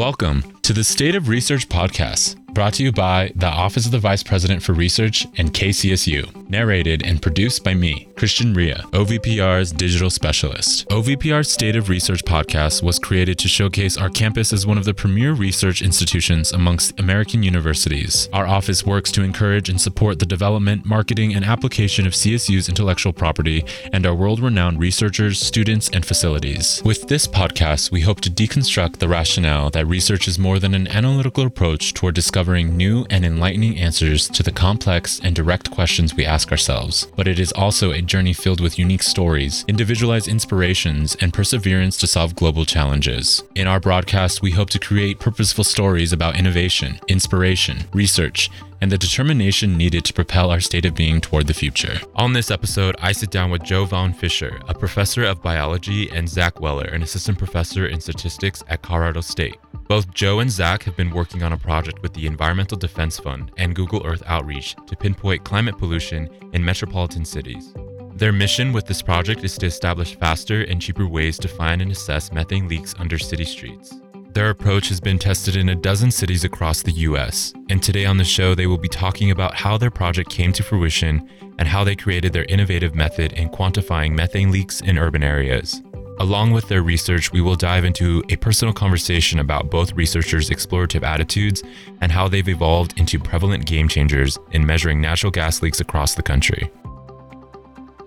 Welcome to the State of Research podcast, brought to you by the Office of the Vice President for Research and KCSU, narrated and produced by me, Christian Ria, OVPR's digital specialist. OVPR's State of Research podcast was created to showcase our campus as one of the premier research institutions amongst American universities. Our office works to encourage and support the development, marketing, and application of CSU's intellectual property and our world renowned researchers, students, and facilities. With this podcast, we hope to deconstruct the rationale that research is more than an analytical approach toward discovering new and enlightening answers to the complex and direct questions we ask ourselves, but it is also a journey filled with unique stories, individualized inspirations, and perseverance to solve global challenges. In our broadcast, we hope to create purposeful stories about innovation, inspiration, research, and the determination needed to propel our state of being toward the future. On this episode, I sit down with Joe Von Fischer, a professor of biology, and Zach Weller, an assistant professor in statistics at Colorado State. Both Joe and Zach have been working on a project with the Environmental Defense Fund and Google Earth Outreach to pinpoint climate pollution in metropolitan cities. Their mission with this project is to establish faster and cheaper ways to find and assess methane leaks under city streets. Their approach has been tested in a dozen cities across the US, and today on the show, they will be talking about how their project came to fruition and how they created their innovative method in quantifying methane leaks in urban areas. Along with their research, we will dive into a personal conversation about both researchers' explorative attitudes and how they've evolved into prevalent game changers in measuring natural gas leaks across the country.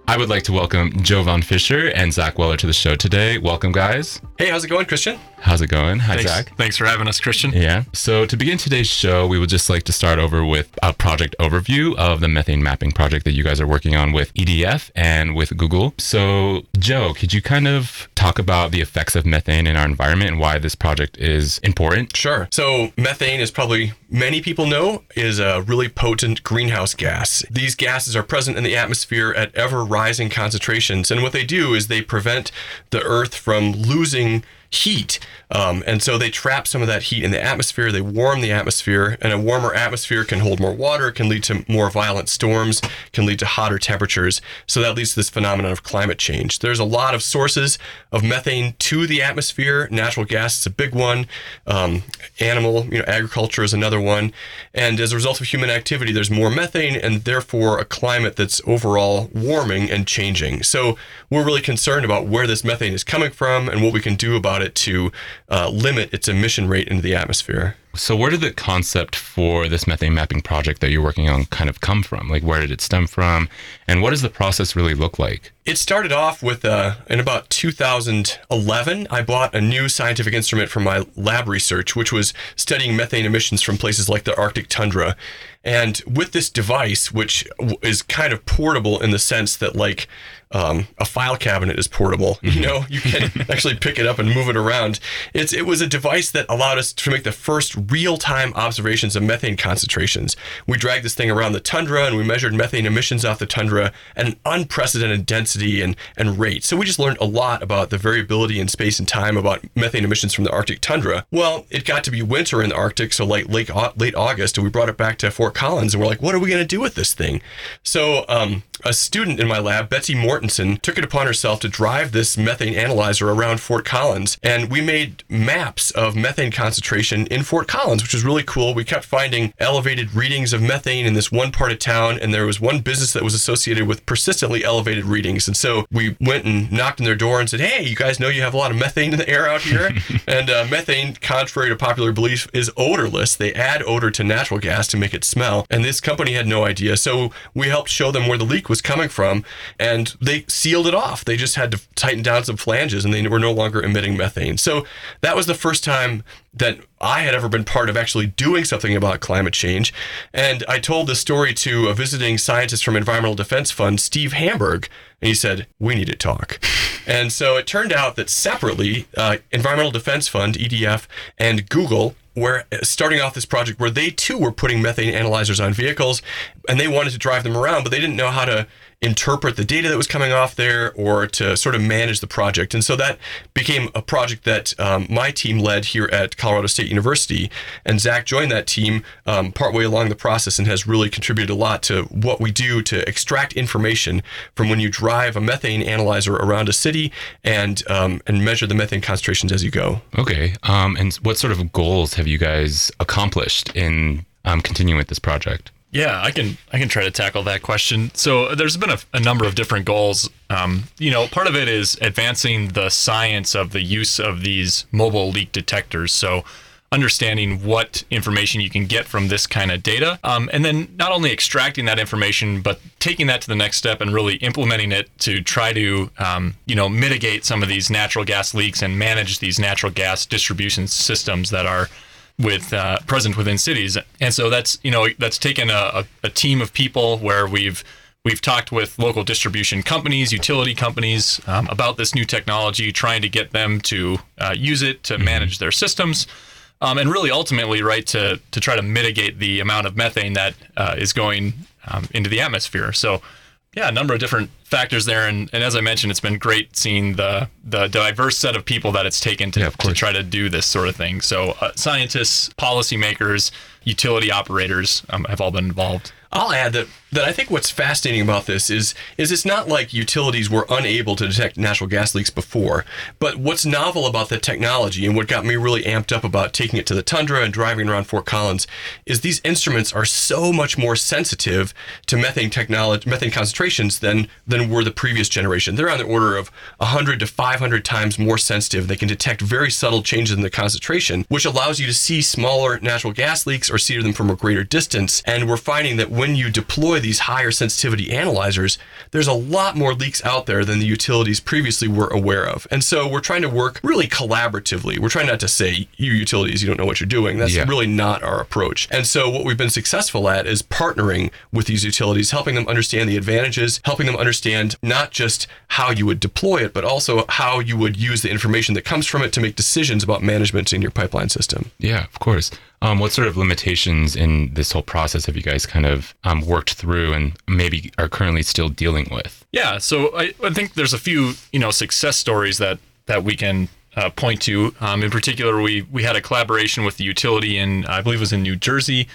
I would like to welcome Joe Von Fischer and Zach Weller to the show today. Welcome, guys. Hey, how's it going, Christian? How's it going? Hi, Thanks, Zach. Thanks for having us, Christian. Yeah. So to begin today's show, we would just like to start over with a project overview of the methane mapping project that you guys are working on with EDF and with Google. So, Joe, could you kind of talk about the effects of methane in our environment and why this project is important? Sure. So, methane is probably many people know is a really potent greenhouse gas. These gases are present in the atmosphere at ever rising concentrations, and what they do is they prevent the earth from losing heat. Um, and so they trap some of that heat in the atmosphere. They warm the atmosphere, and a warmer atmosphere can hold more water, can lead to more violent storms, can lead to hotter temperatures. So that leads to this phenomenon of climate change. There's a lot of sources of methane to the atmosphere. Natural gas is a big one. Um, animal, you know, agriculture is another one. And as a result of human activity, there's more methane, and therefore a climate that's overall warming and changing. So we're really concerned about where this methane is coming from and what we can do about it to uh, limit its emission rate into the atmosphere. So, where did the concept for this methane mapping project that you're working on kind of come from? Like, where did it stem from? And what does the process really look like? It started off with uh, in about 2011, I bought a new scientific instrument for my lab research, which was studying methane emissions from places like the Arctic tundra. And with this device, which is kind of portable in the sense that, like, um, a file cabinet is portable. You know, you can actually pick it up and move it around. It's it was a device that allowed us to make the first real-time observations of methane concentrations. We dragged this thing around the tundra and we measured methane emissions off the tundra at an unprecedented density and and rate. So we just learned a lot about the variability in space and time about methane emissions from the Arctic tundra. Well, it got to be winter in the Arctic, so like late late August, and we brought it back to Fort Collins, and we're like, what are we going to do with this thing? So um, a student in my lab, Betsy Mortensen, took it upon herself to drive this methane analyzer around Fort Collins. And we made maps of methane concentration in Fort Collins, which was really cool. We kept finding elevated readings of methane in this one part of town. And there was one business that was associated with persistently elevated readings. And so we went and knocked on their door and said, Hey, you guys know you have a lot of methane in the air out here? and uh, methane, contrary to popular belief, is odorless. They add odor to natural gas to make it smell. And this company had no idea. So we helped show them where the leak was coming from, and they sealed it off. They just had to tighten down some flanges, and they were no longer emitting methane. So that was the first time that I had ever been part of actually doing something about climate change. And I told this story to a visiting scientist from Environmental Defense Fund, Steve Hamburg, and he said, We need to talk. and so it turned out that separately, uh, Environmental Defense Fund, EDF, and Google were starting off this project where they too were putting methane analyzers on vehicles and they wanted to drive them around, but they didn't know how to interpret the data that was coming off there or to sort of manage the project. And so that became a project that um, my team led here at Colorado State University. And Zach joined that team um, partway along the process and has really contributed a lot to what we do to extract information from when you drive a methane analyzer around a city and um, and measure the methane concentrations as you go. Okay. Um, and what sort of goals have you guys accomplished in um, continuing with this project? Yeah, I can I can try to tackle that question. So there's been a, a number of different goals. Um, you know, part of it is advancing the science of the use of these mobile leak detectors. So understanding what information you can get from this kind of data, um, and then not only extracting that information, but taking that to the next step and really implementing it to try to um, you know mitigate some of these natural gas leaks and manage these natural gas distribution systems that are with uh, present within cities. And so that's you know that's taken a, a, team of people where we've we've talked with local distribution companies, utility companies um, about this new technology, trying to get them to uh, use it to mm-hmm. manage their systems. Um, and really, ultimately, right to to try to mitigate the amount of methane that uh, is going um, into the atmosphere. So, yeah, a number of different factors there, and, and as I mentioned, it's been great seeing the the diverse set of people that it's taken to, yeah, to try to do this sort of thing. So, uh, scientists, policymakers, utility operators um, have all been involved. I'll add that that I think what's fascinating about this is is it's not like utilities were unable to detect natural gas leaks before, but what's novel about the technology and what got me really amped up about taking it to the tundra and driving around Fort Collins is these instruments are so much more sensitive to methane technology methane concentrations than than were the previous generation. They're on the order of 100 to 500 times more sensitive. They can detect very subtle changes in the concentration, which allows you to see smaller natural gas leaks or see them from a greater distance. And we're finding that when you deploy these higher sensitivity analyzers, there's a lot more leaks out there than the utilities previously were aware of. And so we're trying to work really collaboratively. We're trying not to say, you utilities, you don't know what you're doing. That's yeah. really not our approach. And so what we've been successful at is partnering with these utilities, helping them understand the advantages, helping them understand not just how you would deploy it, but also how you would use the information that comes from it to make decisions about management in your pipeline system. Yeah, of course. Um, what sort of limitations in this whole process have you guys kind of um, worked through and maybe are currently still dealing with? Yeah, so I, I think there's a few you know success stories that that we can uh, point to. Um, in particular, we we had a collaboration with the utility in I believe it was in New Jersey,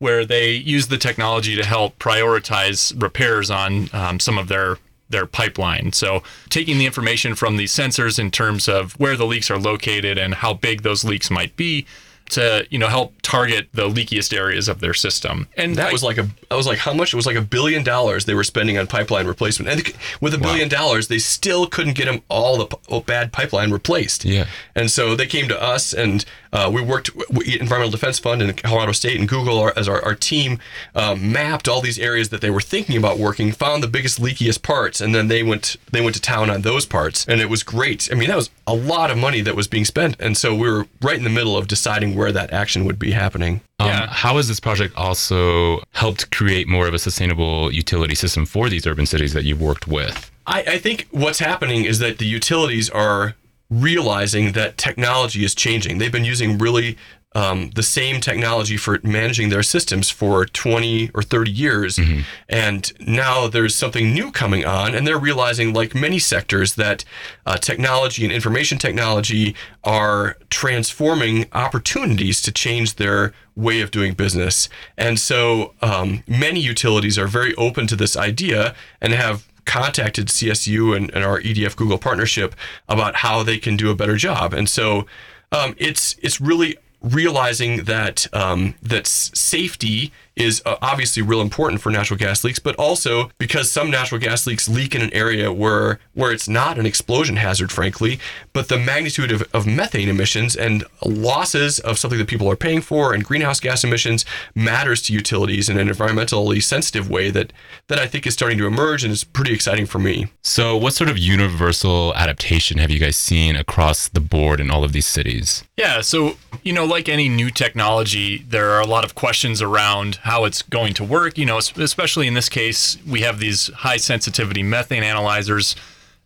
where they used the technology to help prioritize repairs on um, some of their their pipeline. So taking the information from these sensors in terms of where the leaks are located and how big those leaks might be to you know help target the leakiest areas of their system. And that I, was like a that was like how much? It was like a billion dollars they were spending on pipeline replacement. And with a billion wow. dollars, they still couldn't get them all the oh, bad pipeline replaced. Yeah. And so they came to us, and uh, we worked Environmental Defense Fund and Colorado State and Google our, as our, our team um, mapped all these areas that they were thinking about working, found the biggest leakiest parts, and then they went they went to town on those parts, and it was great. I mean, that was a lot of money that was being spent, and so we were right in the middle of deciding where that action would be happening. Um, yeah. How has this project also helped create more of a sustainable utility system for these urban cities that you've worked with? I, I think what's happening is that the utilities are realizing that technology is changing. They've been using really um, the same technology for managing their systems for 20 or 30 years. Mm-hmm. And now there's something new coming on, and they're realizing, like many sectors, that uh, technology and information technology are transforming opportunities to change their way of doing business. And so um, many utilities are very open to this idea and have contacted CSU and, and, our EDF Google partnership about how they can do a better job. And so um, it's it's really realizing that um, that safety is uh, obviously real important for natural gas leaks, but also because some natural gas leaks leak in an area where where it's not an explosion hazard, frankly, but the magnitude of, of methane emissions and losses of something that people are paying for and greenhouse gas emissions matters to utilities in an environmentally sensitive way that that I think is starting to emerge and is pretty exciting for me. So, what sort of universal adaptation have you guys seen across the board in all of these cities? Yeah, so you know, like any new technology, there are a lot of questions around how it's going to work. You know, especially in this case, we have these high sensitivity methane analyzers.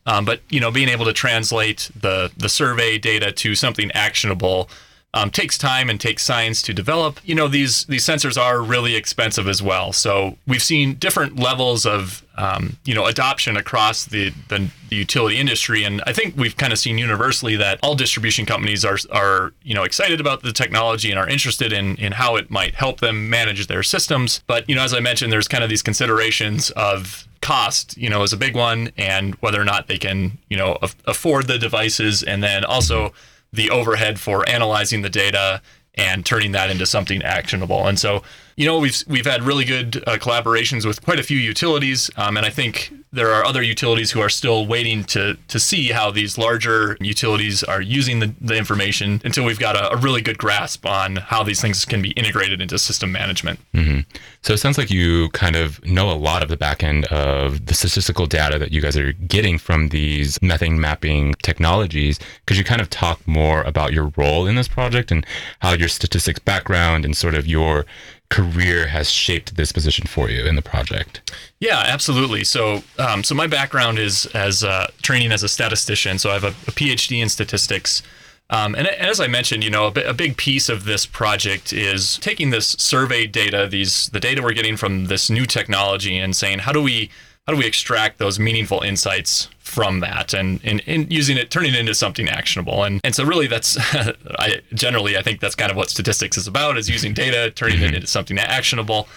Um, but you know, being able to translate the the survey data to something actionable um, takes time and takes science to develop. You know, these these sensors are really expensive as well. So we've seen different levels of um, you know adoption across the, the, the utility industry, and I think we've kind of seen universally that all distribution companies are are you know excited about the technology and are interested in in how it might help them manage their systems. But you know, as I mentioned, there's kind of these considerations of cost, you know, is a big one, and whether or not they can, you know, af- afford the devices, and then also the overhead for analyzing the data and turning that into something actionable. And so, you know, we've we've had really good uh, collaborations with quite a few utilities, um, and I think there are other utilities who are still waiting to to see how these larger utilities are using the, the information until we've got a, a really good grasp on how these things can be integrated into system management. Mm-hmm. So it sounds like you kind of know a lot of the back end of the statistical data that you guys are getting from these methane mapping technologies. Could you kind of talk more about your role in this project and how your statistics background and sort of your career has shaped this position for you in the project? Yeah, absolutely. So, um, so my background is as uh, training as a statistician. So I have a, a PhD in statistics. Um, and, as I mentioned, you know, a, a, big piece of this project is taking this survey data, these the data we're getting from this new technology, and saying how do we how do we extract those meaningful insights from that and, and, and using it turning it into something actionable. And and so really that's I generally I think that's kind of what statistics is about is using data turning it into something actionable.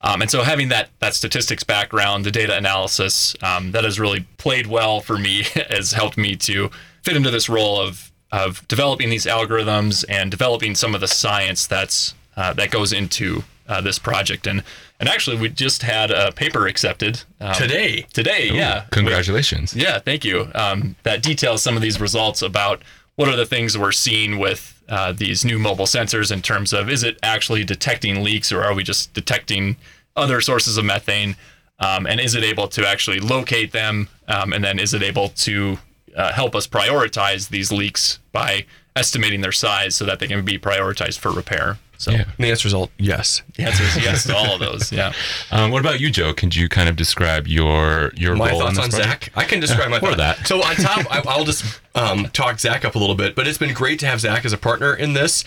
Um, and so having that that statistics background the data analysis um, that has really played well for me has helped me to fit into this role of of developing these algorithms and developing some of the science that's uh, that goes into uh, this project. And and actually we just had a paper accepted um, today? today Ooh, yeah. congratulations. Yeah thank you. Um, that details some of these results about what are the things we're seeing with uh, these new mobile sensors in terms of is it actually detecting leaks or are we just detecting other sources of methane? Um, and is it able to actually locate them? Um, and then is it able to uh, help us prioritize these leaks by estimating their size so that they can be prioritized for repair. So yeah. the answer is all yes. The answer is yes to all of those. Yeah. Um, what about you, Joe? Can you kind of describe your your my role thoughts on Zach? I can describe my thoughts. that. So on top, I, will just um, talk Zach up a little bit. But it's been great to have Zach as a partner in this.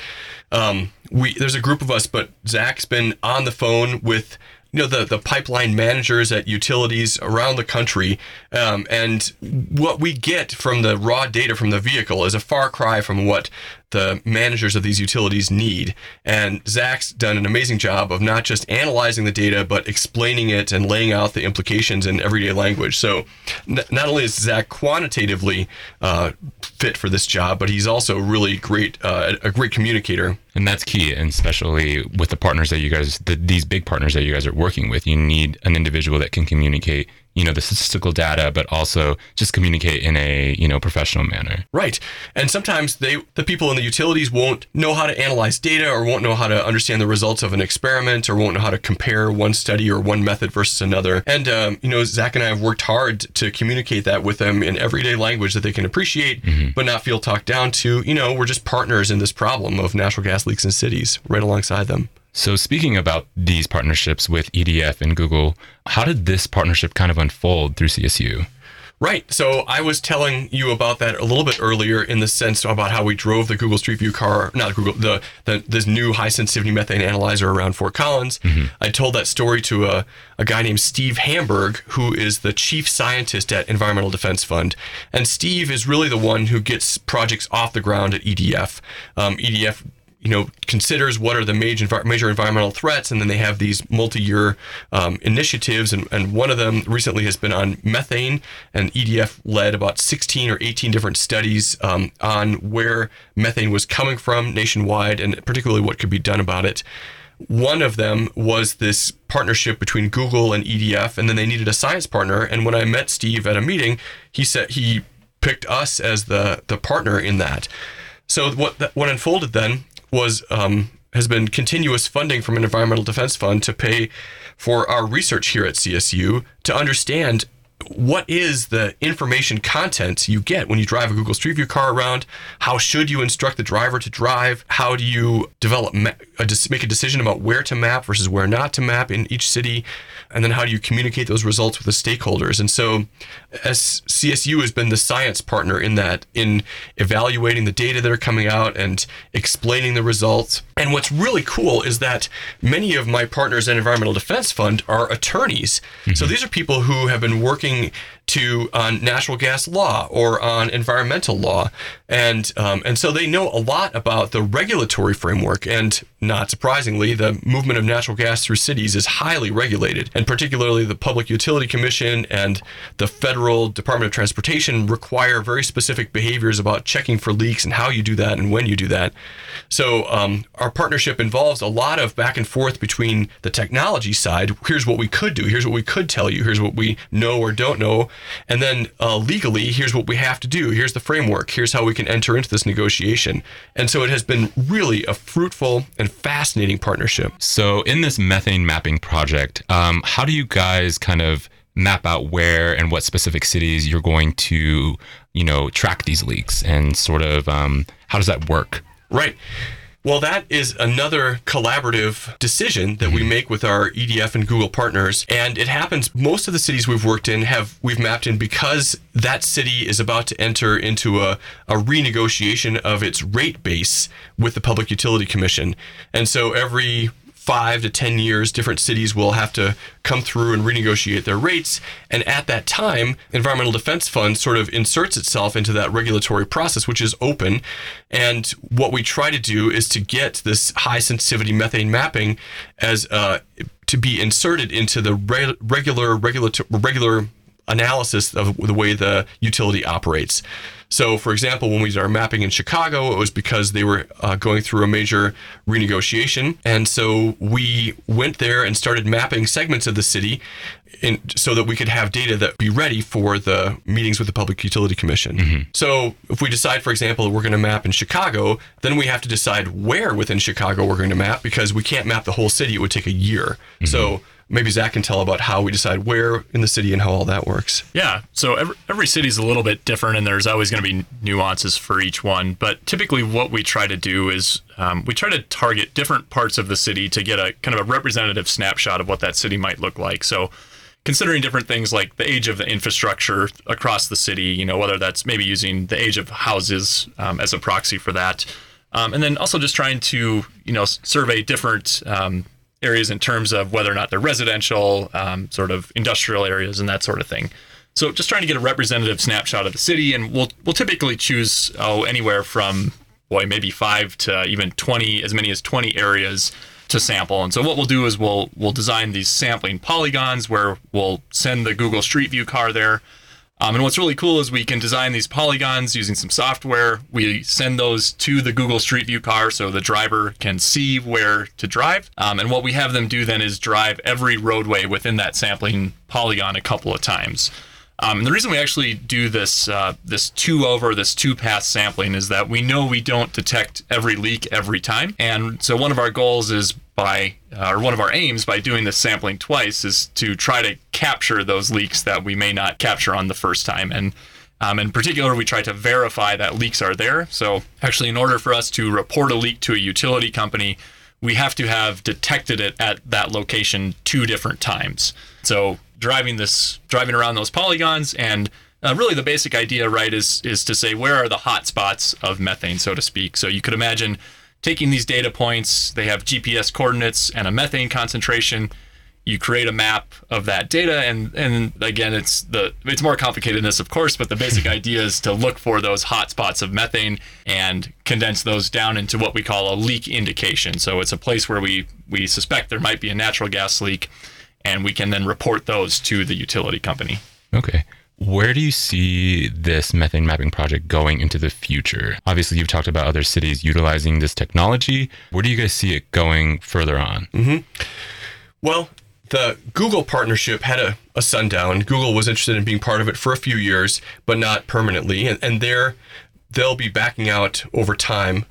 Um, we there's a group of us, but Zach's been on the phone with you know the the pipeline managers at utilities around the country, um, and what we get from the raw data from the vehicle is a far cry from what the managers of these utilities need. And Zach's done an amazing job of not just analyzing the data, but explaining it and laying out the implications in everyday language. So n- not only is Zach quantitatively uh, fit for this job, but he's also really great, uh, a great communicator. And that's key, and especially with the partners that you guys, the, these big partners that you guys are working with, you need an individual that can communicate you know the statistical data but also just communicate in a you know professional manner. Right. And sometimes they the people in the utilities won't know how to analyze data or won't know how to understand the results of an experiment or won't know how to compare one study or one method versus another. And um, you know zach and i have worked hard to communicate that with them in everyday language that they can appreciate mm-hmm. but not feel talked down to. You know we're just partners in this problem of natural gas leaks in cities right alongside them so, speaking about these partnerships with EDF and Google, how did this partnership kind of unfold through CSU? Right. So I was telling you about that a little bit earlier in the sense about how we drove the Google Street View car, not Google, the, the this new high sensitivity methane analyzer around Fort Collins. Mm-hmm. I told that story to a, a guy named Steve Hamburg, who is the chief scientist at Environmental Defense Fund. And Steve is really the one who gets projects off the ground at EDF. Um, EDF you know considers what are the major major environmental threats, and then they have these multi-year um, initiatives, and, and one of them recently has been on methane, and EDF led about 16 or 18 different studies um, on where methane was coming from nationwide, and particularly what could be done about it. One of them was this partnership between Google and EDF, and then they needed a science partner. And when I met Steve at a meeting, he said he picked us as the the partner in that. So what what unfolded then was um, has been continuous funding from an environmental defense fund to pay for our research here at CSU to understand what is the information content you get when you drive a Google Street View car around? How should you instruct the driver to drive? How do you develop ma- a, make a decision about where to map versus where not to map in each city? And then how do you communicate those results with the stakeholders? And so, as CSU has been the science partner in that, in evaluating the data that are coming out and explaining the results. And what's really cool is that many of my partners at Environmental Defense Fund are attorneys. Mm-hmm. So these are people who have been working something to on natural gas law or on environmental law, and um, and so they know a lot about the regulatory framework. And not surprisingly, the movement of natural gas through cities is highly regulated, and particularly the Public Utility Commission and the Federal Department of Transportation require very specific behaviors about checking for leaks and how you do that and when you do that. So um, our partnership involves a lot of back and forth between the technology side. Here's what we could do. Here's what we could tell you. Here's what we know or don't know and then uh, legally, here's what we have to do. Here's the framework. Here's how we can enter into this negotiation. And so it has been really a fruitful and fascinating partnership. So, in this methane mapping project, um, how do you guys kind of map out where and what specific cities you're going to, you know, track these leaks and sort of um, how does that work? Right. Well, that is another collaborative decision that we mm-hmm. make with our EDF and Google partners. And it happens most of the cities we've worked in have we've mapped in because that city is about to enter into a, a renegotiation of its rate base with the Public Utility Commission. And so every five to 10 years, different cities will have to come through and renegotiate their rates. And at that time, Environmental Defense Fund sort of inserts itself into that regulatory process, which is open. And what we try to do is to get this high sensitivity methane mapping as uh, to be inserted into the re- regular regulatory regular analysis of the way the utility operates. So, for example, when we did our mapping in Chicago, it was because they were uh, going through a major renegotiation. And so we went there and started mapping segments of the city in, so that we could have data that would be ready for the meetings with the Public Utility Commission. Mm-hmm. So, if we decide, for example, we're going to map in Chicago, then we have to decide where within Chicago we're going to map because we can't map the whole city. It would take a year. Mm-hmm. So, maybe Zach can tell about how we decide where in the city and how all that works. Yeah. So every, every city is a little bit different, and there's always going to be nuances for each one. But typically, what we try to do is um, we try to target different parts of the city to get a kind of a representative snapshot of what that city might look like. So considering different things like the age of the infrastructure across the city, you know, whether that's maybe using the age of houses um, as a proxy for that. Um, and then also just trying to, you know, survey different um, areas in terms of whether or not they're residential, um, sort of industrial areas, and that sort of thing. So just trying to get a representative snapshot of the city, and we'll we'll typically choose oh anywhere from boy maybe five to even twenty, as many as twenty areas to sample. And so what we'll do is we'll we'll design these sampling polygons where we'll send the Google Street View car there. Um, and what's really cool is we can design these polygons using some software. We send those to the Google Street View car so the driver can see where to drive. Um, and what we have them do then is drive every roadway within that sampling polygon a couple of times. Um, and the reason we actually do this uh, this two over this two pass sampling is that we know we don't detect every leak every time, and so one of our goals is by uh, or one of our aims by doing this sampling twice is to try to capture those leaks that we may not capture on the first time and. Um, in particular, we try to verify that leaks are there. So, actually, in order for us to report a leak to a utility company, we have to have detected it at that location two different times. So, driving this driving around those polygons. And uh, really the basic idea right is is to say where are the hot spots of methane so to speak? So you could imagine taking these data points they have gps coordinates and a methane concentration. You create a map of that data and and again it's the it's more complicated than this of course but the basic idea is to look for those hot spots of methane and condense those down into what we call a leak indication. So it's a place where we we suspect there might be a natural gas leak and we can then report those to the utility company. Okay. Where do you see this methane mapping project going into the future? Obviously, you've talked about other cities utilizing this technology. Where do you guys see it going further on? Mm-hmm. Well, the Google partnership had a, a sundown. Google was interested in being part of it for a few years, but not permanently. And, and they're, they'll be backing out over time.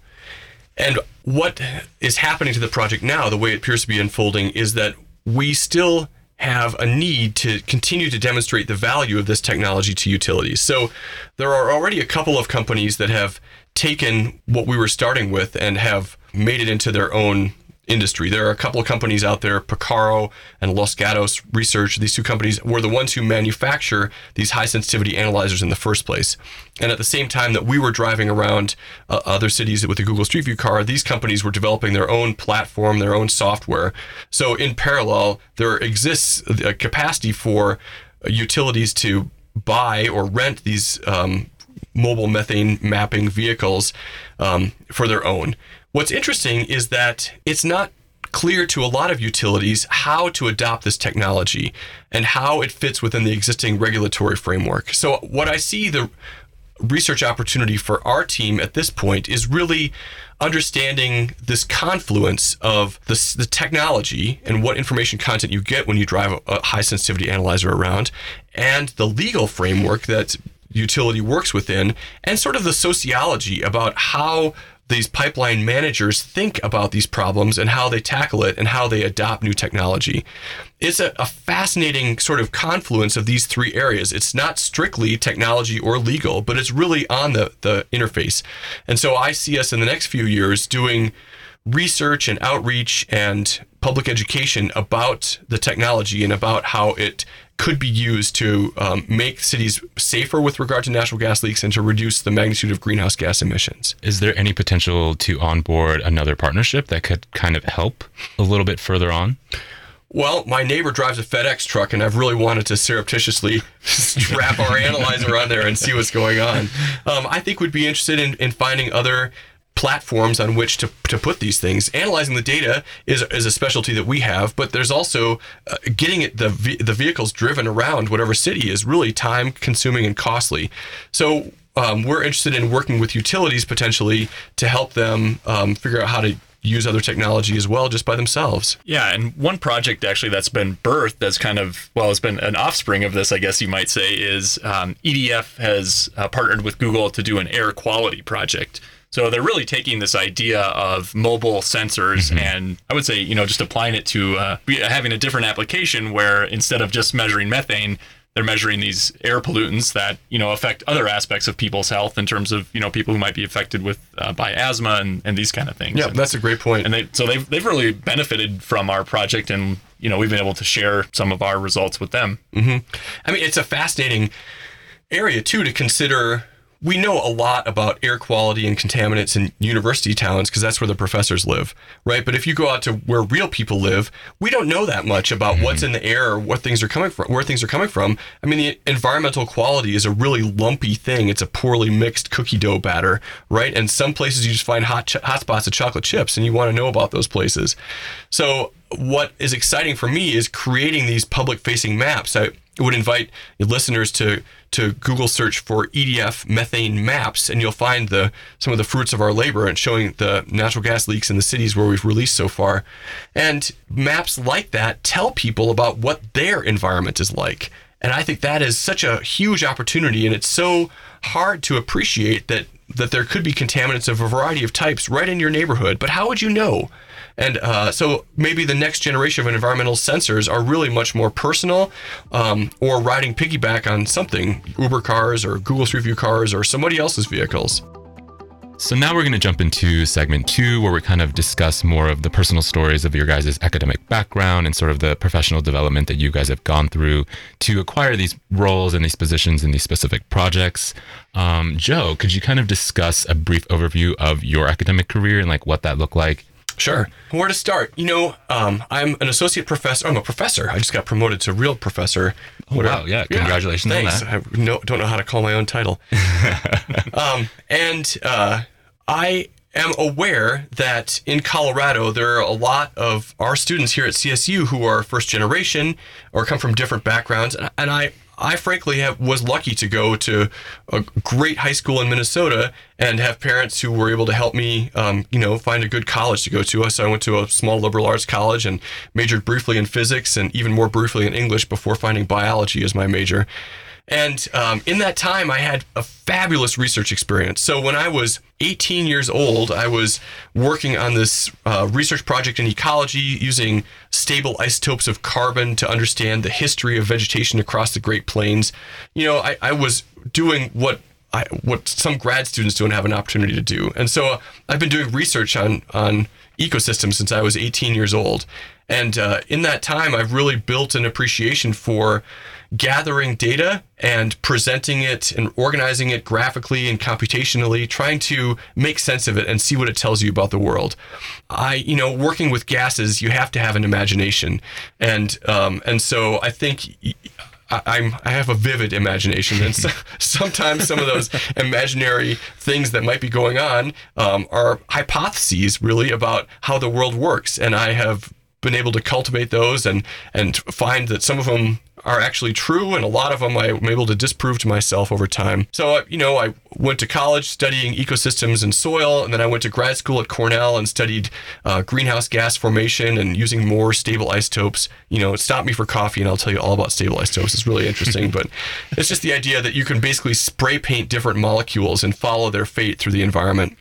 And what is happening to the project now, the way it appears to be unfolding, is that we still have a need to continue to demonstrate the value of this technology to utilities. So there are already a couple of companies that have taken what we were starting with and have made it into their own industry. There are a couple of companies out there, Picarro and Los Gatos Research. These two companies were the ones who manufacture these high sensitivity analyzers in the first place. And at the same time that we were driving around uh, other cities with the Google Street View car, these companies were developing their own platform, their own software. So in parallel, there exists a capacity for utilities to buy or rent these um, mobile methane mapping vehicles um, for their own. What's interesting is that it's not clear to a lot of utilities how to adopt this technology and how it fits within the existing regulatory framework. So, what I see the research opportunity for our team at this point is really understanding this confluence of the, the technology and what information content you get when you drive a high sensitivity analyzer around and the legal framework that utility works within and sort of the sociology about how these pipeline managers think about these problems and how they tackle it and how they adopt new technology. It's a, a, fascinating sort of confluence of these three areas. It's not strictly technology or legal, but it's really on the, the interface. And so I see us in the next few years doing research and outreach and public education about the technology and about how it could be used to um, make cities safer with regard to natural gas leaks and to reduce the magnitude of greenhouse gas emissions. Is there any potential to onboard another partnership that could kind of help a little bit further on? Well, my neighbor drives a FedEx truck, and I've really wanted to surreptitiously strap our analyzer on there and see what's going on. Um, I think we'd be interested in, in finding other platforms on which to, to put these things. Analyzing the data is, is a specialty that we have, but there's also uh, getting it, the, the vehicles driven around whatever city is really time consuming and costly. So um, we're interested in working with utilities potentially to help them um, figure out how to use other technology as well just by themselves. Yeah, and one project actually that's been birthed that's kind of well, it's been an offspring of this, I guess you might say, is um, EDF has uh, partnered with Google to do an air quality project. So they're really taking this idea of mobile sensors mm-hmm. and I would say, you know, just applying it to uh, having a different application where instead of just measuring methane, they're measuring these air pollutants that you know affect other aspects of people's health in terms of you know people who might be affected with uh, by asthma and, and these kind of things. Yeah, and, that's a great point. And they so they've they've really benefited from our project, and you know we've been able to share some of our results with them. Mm-hmm. I mean, it's a fascinating area too to consider we know a lot about air quality and contaminants in university towns because that's where the professors live, right? But if you go out to where real people live, we don't know that much about mm-hmm. what's in the air or what things are coming from, where things are coming from. I mean, the environmental quality is a really lumpy thing. It's a poorly mixed cookie dough batter, right? And some places you just find hot ch- hot spots of chocolate chips, and you want to know about those places. So what is exciting for me is creating these public facing maps. I would invite listeners to to Google search for EDF methane maps, and you'll find the some of the fruits of our labor and showing the natural gas leaks in the cities where we've released so far. And maps like that tell people about what their environment is like. And I think that is such a huge opportunity, and it's so hard to appreciate that that there could be contaminants of a variety of types right in your neighborhood. But how would you know? And uh, so maybe the next generation of environmental sensors are really much more personal um, or riding piggyback on something, Uber cars or Google Street View cars or somebody else's vehicles. So now we're going to jump into segment two, where we kind of discuss more of the personal stories of your guys' academic background and sort of the professional development that you guys have gone through to acquire these roles and these positions in these specific projects. Um, Joe, could you kind of discuss a brief overview of your academic career and like what that looked like? Sure. Where to start? You know, um, I'm an associate professor. I'm a professor. I just got promoted to real professor. Oh, wow. Yeah. Congratulations yeah, on that. I no, don't know how to call my own title. um, and uh, I am aware that in Colorado, there are a lot of our students here at CSU who are first generation or come from different backgrounds. And I, I frankly have, was lucky to go to a great high school in Minnesota and have parents who were able to help me, um, you know, find a good college to go to. So I went to a small liberal arts college and majored briefly in physics and even more briefly in English before finding biology as my major. And um, in that time, I had a fabulous research experience. So when I was 18 years old, I was working on this uh, research project in ecology using stable isotopes of carbon to understand the history of vegetation across the Great Plains. You know, I, I was doing what I, what some grad students don't have an opportunity to do. And so uh, I've been doing research on on ecosystems since I was 18 years old. And uh, in that time, I've really built an appreciation for gathering data and presenting it and organizing it graphically and computationally, trying to make sense of it and see what it tells you about the world. I, you know, working with gases, you have to have an imagination, and um, and so I think. I, am I have a vivid imagination, and so, sometimes some of those imaginary things that might be going on um, are hypotheses, really, about how the world works. And I have been able to cultivate those and and find that some of them are actually true, and a lot of them I'm able to disprove to myself over time. So, uh, you know, I went to college studying ecosystems and soil, and then I went to grad school at Cornell and studied uh, greenhouse gas formation and using more stable isotopes. You know, stop me for coffee, and I'll tell you all about stable isotopes. It's really interesting, but it's just the idea that you can basically spray paint different molecules and follow their fate through the environment.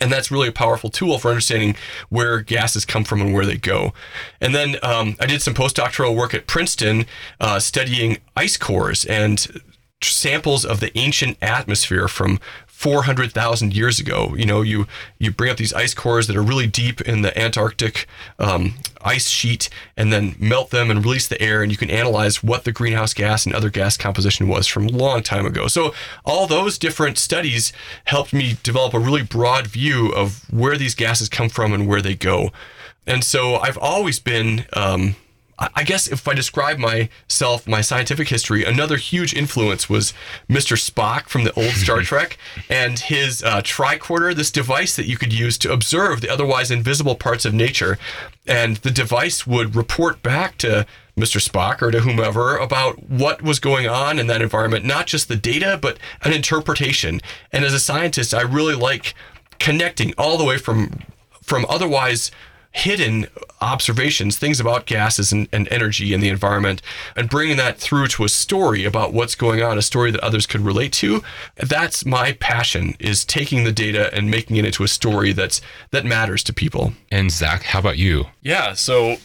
And that's really a powerful tool for understanding where gases come from and where they go. And then um, I did some postdoctoral work at Princeton uh, studying ice cores and samples of the ancient atmosphere from 400,000 years ago. You know, you you bring up these ice cores that are really deep in the Antarctic um, ice sheet, and then melt them and release the air, and you can analyze what the greenhouse gas and other gas composition was from a long time ago. So all those different studies helped me develop a really broad view of where these gases come from and where they go. And so I've always been um, I guess if I describe myself, my scientific history, another huge influence was Mr. Spock from the old Star Trek and his uh, tricorder, this device that you could use to observe the otherwise invisible parts of nature. And the device would report back to Mr. Spock or to whomever about what was going on in that environment, not just the data, but an interpretation. And as a scientist, I really like connecting all the way from from otherwise hidden observations, things about gases and, and energy and the environment, and bringing that through to a story about what's going on, a story that others could relate to. That's my passion is taking the data and making it into a story that's that matters to people. And Zach, how about you? Yeah, so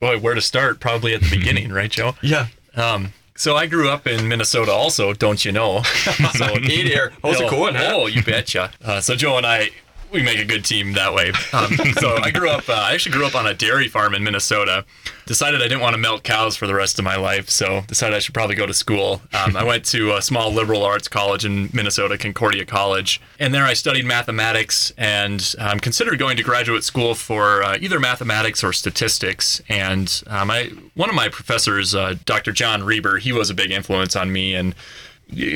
boy, where to start? Probably at the beginning, right, Joe? Yeah. Um, so I grew up in Minnesota, also, don't you know? so hey there, how's it going? Huh? Oh, you betcha. Uh, so Joe and I, we make a good team that way. Um, so I grew up. Uh, I actually grew up on a dairy farm in Minnesota. Decided I didn't want to milk cows for the rest of my life, so decided I should probably go to school. Um, I went to a small liberal arts college in Minnesota, Concordia College, and there I studied mathematics and um, considered going to graduate school for uh, either mathematics or statistics. And um, I, one of my professors, uh, Dr. John Reber, he was a big influence on me and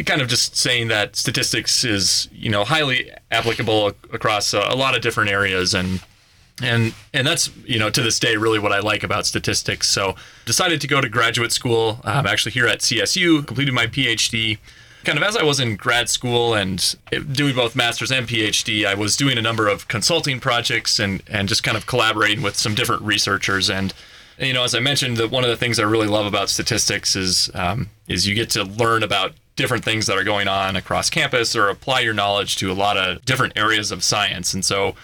kind of just saying that statistics is you know highly applicable across a, lot of different areas and and and that's you know to this day really what I like about statistics. So decided to go to graduate school. I'm actually here at CSU, completed my PhD. Kind of as I was in grad school and doing both masters and PhD, I was doing a number of consulting projects and and just kind of collaborating with some different researchers and you know, as I mentioned, that one of the things I really love about statistics is um, is you get to learn about different things that are going on across campus or apply your knowledge to a lot of different areas of science. And so um,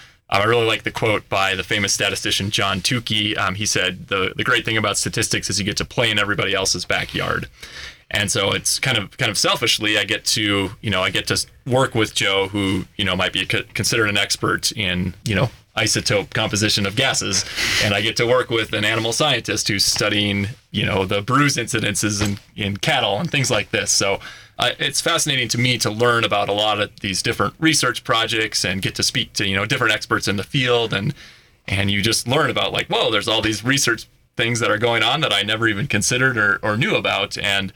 I really like the quote by the famous statistician John Tukey. Um, he said, the, the great thing about statistics is you get to play in everybody else's backyard. And so it's kind of kind of selfishly, I get to you know I get to work with Joe, who you know might be considered an expert in you know isotope composition of gases, and I get to work with an animal scientist who's studying, you know, the bruise incidences in, in cattle and things like this. So it's fascinating to me to learn about a lot of these different research projects and get to speak to you know different experts in the field and and you just learn about like whoa, there's all these research things that are going on that I never even considered or, or knew about and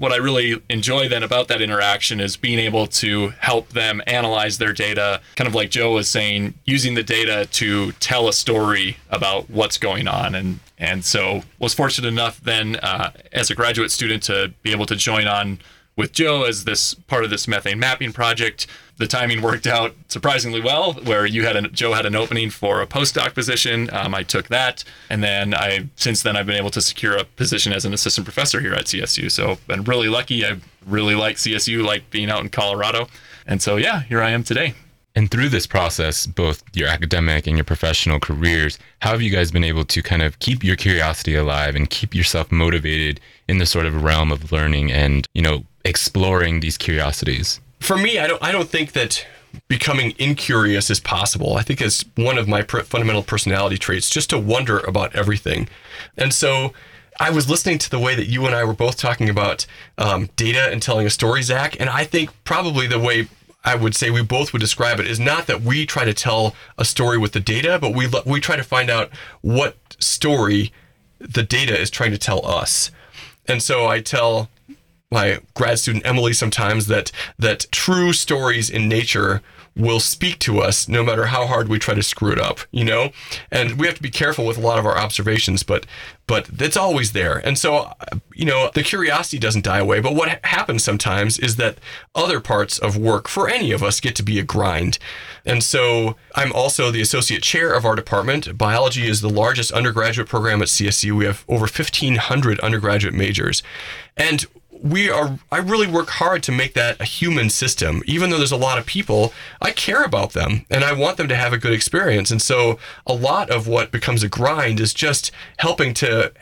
what I really enjoy then about that interaction is being able to help them analyze their data, kind of like Joe was saying, using the data to tell a story about what's going on. And and so was fortunate enough then uh, as a graduate student to be able to join on with Joe as this part of this methane mapping project. The timing worked out surprisingly well, where you had a, Joe had an opening for a postdoc position. Um, I took that, and then I since then I've been able to secure a position as an assistant professor here at CSU. So been really lucky. I really like CSU, like being out in Colorado, and so yeah, here I am today. And through this process, both your academic and your professional careers, how have you guys been able to kind of keep your curiosity alive and keep yourself motivated in the sort of realm of learning and, you know, exploring these curiosities? For me, I don't I don't think that becoming incurious is possible. I think it's one of my fundamental personality traits just to wonder about everything. And so I was listening to the way that you and I were both talking about um, data and telling a story, Zach, and I think probably the way I would say we both would describe it is not that we try to tell a story with the data, but we we try to find out what story the data is trying to tell us. And so I tell my grad student Emily sometimes that that true stories in nature will speak to us no matter how hard we try to screw it up, you know? And we have to be careful with a lot of our observations, but but it's always there. And so, you know, the curiosity doesn't die away. But what happens sometimes is that other parts of work for any of us get to be a grind. And so I'm also the associate chair of our department. Biology is the largest undergraduate program at CSU. We have over 1,500 undergraduate majors. And we are i really work hard to make that a human system. Even though there's a lot of people i care about them and i want them to have a good experience. And so a lot of what becomes a grind is just helping to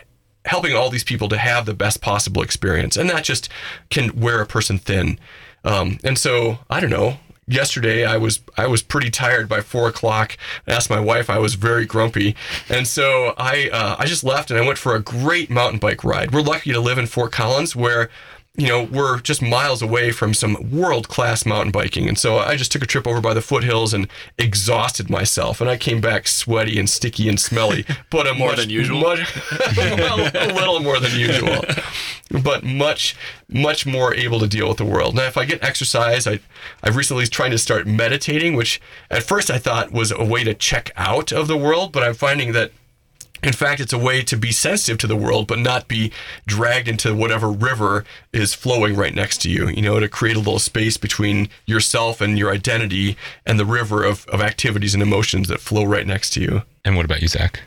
helping all these people to have the best possible experience. And that just can wear a person thin. Um, and so i don't know yesterday I was I was pretty tired by four o'clock. I asked my wife. I was very grumpy, and so I uh, I just left and I went for a great mountain bike ride. We're lucky to live in Fort Collins, where you know, we're just miles away from some world class mountain biking. And so I just took a trip over by the foothills and exhausted myself. And I came back sweaty and sticky and smelly, but a more much, than usual. Much, well, a little more than usual, but much, much more able to deal with the world. Now, if I get exercise, I, I've recently trying to start meditating, which at first I thought was a way to check out of the world, but I'm finding that in fact, it's a way to be sensitive to the world, but not be dragged into whatever river is flowing right next to you, you know, to create a little space between yourself and your identity and the river of, of activities and emotions that flow right next to you. And what about you, Zach?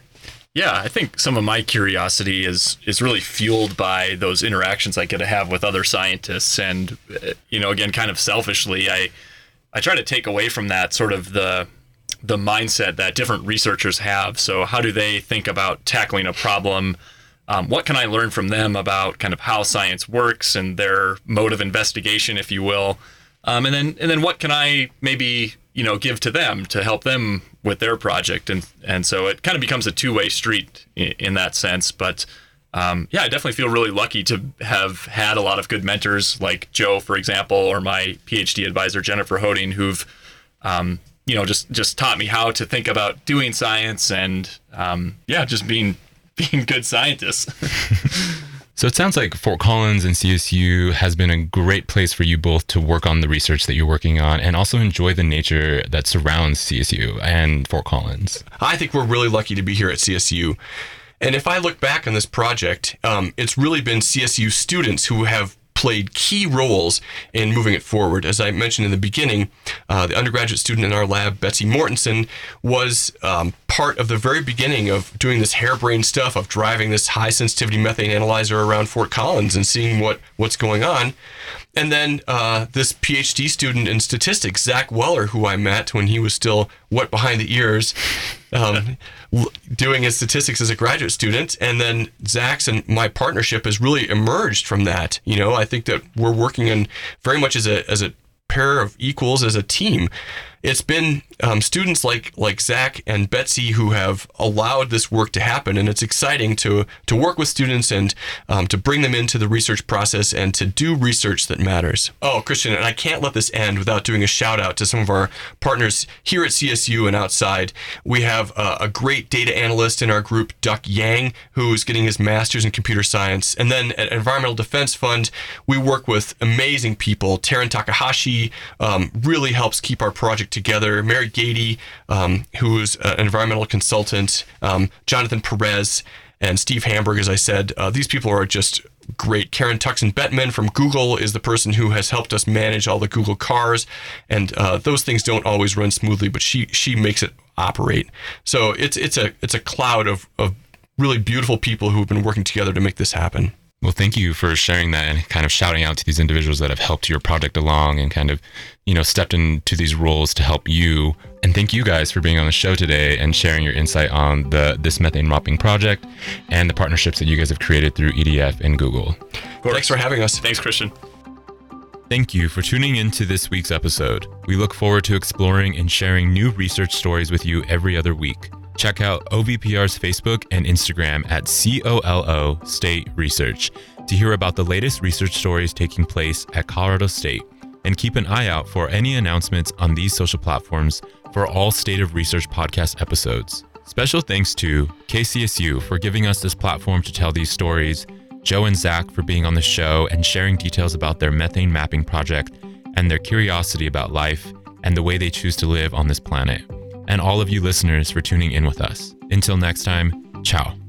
Yeah, I think some of my curiosity is is really fueled by those interactions I get to have with other scientists, and uh, you know, again, kind of selfishly, I I try to take away from that sort of the the mindset that different researchers have. So, how do they think about tackling a problem? Um, what can I learn from them about kind of how science works and their mode of investigation, if you will? Um, and then, and then, what can I maybe you know give to them to help them with their project? And and so it kind of becomes a two way street in, in, that sense. But um, yeah, I definitely feel really lucky to have had a lot of good mentors like Joe, for example, or my PhD advisor Jennifer Hoeting, who've um, you know just just taught me how to think about doing science and um, yeah just being being good scientists. So it sounds like fort collins and csu has been a great place for you both to work on the research that you're working on and also enjoy the nature that surrounds csu and fort collins. I think we're really lucky to be here at csu and if I look back on this project, um, it's really been CSU students who have played key roles in moving it forward. As I mentioned in the beginning, uh, the undergraduate student in our lab, Betsy Mortensen, was um, part of the very beginning of doing this harebrained stuff of driving this high sensitivity methane analyzer around Fort Collins and seeing what what's going on. And then uh, this PhD student in statistics, Zach Weller, who I met when he was still wet behind the ears, um, doing his statistics as a graduate student. And then Zach's and my partnership has really emerged from that. You know, I think that we're working in very much as a as a pair of equals as a team it's been um, students like like Zach and Betsy who have allowed this work to happen, and it's exciting to to work with students and um, to bring them into the research process and to do research that matters. Oh, Christian, and I can't let this end without doing a shout out to some of our partners here at CSU and outside. We have uh, a great data analyst in our group, Duck Yang, who's getting his master's in computer science, and then at Environmental Defense Fund, we work with amazing people. Taryn Takahashi um, really helps keep our project together. Mary Gady, um, who's an environmental consultant, um, Jonathan Perez, and Steve Hamburg, as I said. Uh, these people are just great. Karin Tuxen Bettman from Google is the person who has helped us manage all the Google cars, and uh, those things don't always run smoothly, but she she makes it operate. So it's it's a it's a cloud of of really beautiful people who have been working together to make this happen. Well, thank you for sharing that and kind of shouting out to these individuals that have helped your project along and kind of, you know, stepped into these roles to help you. And thank you guys for being on the show today and sharing your insight on the this methane mapping project and the partnerships that you guys have created through EDF and Google. Thanks for having us. Thanks, Christian. Thank you for tuning in to this week's episode. We look forward to exploring and sharing new research stories with you every other week. Check out OVPR's Facebook and Instagram at COLO State Research to hear about the latest research stories taking place at Colorado State. And keep an eye out for any announcements on these social platforms for all State of Research podcast episodes. Special thanks to KCSU for giving us this platform to tell these stories, Joe and Zach for being on the show and sharing details about their methane mapping project and their curiosity about life and the way they choose to live on this planet, and all of you listeners for tuning in with us. Until next time, ciao.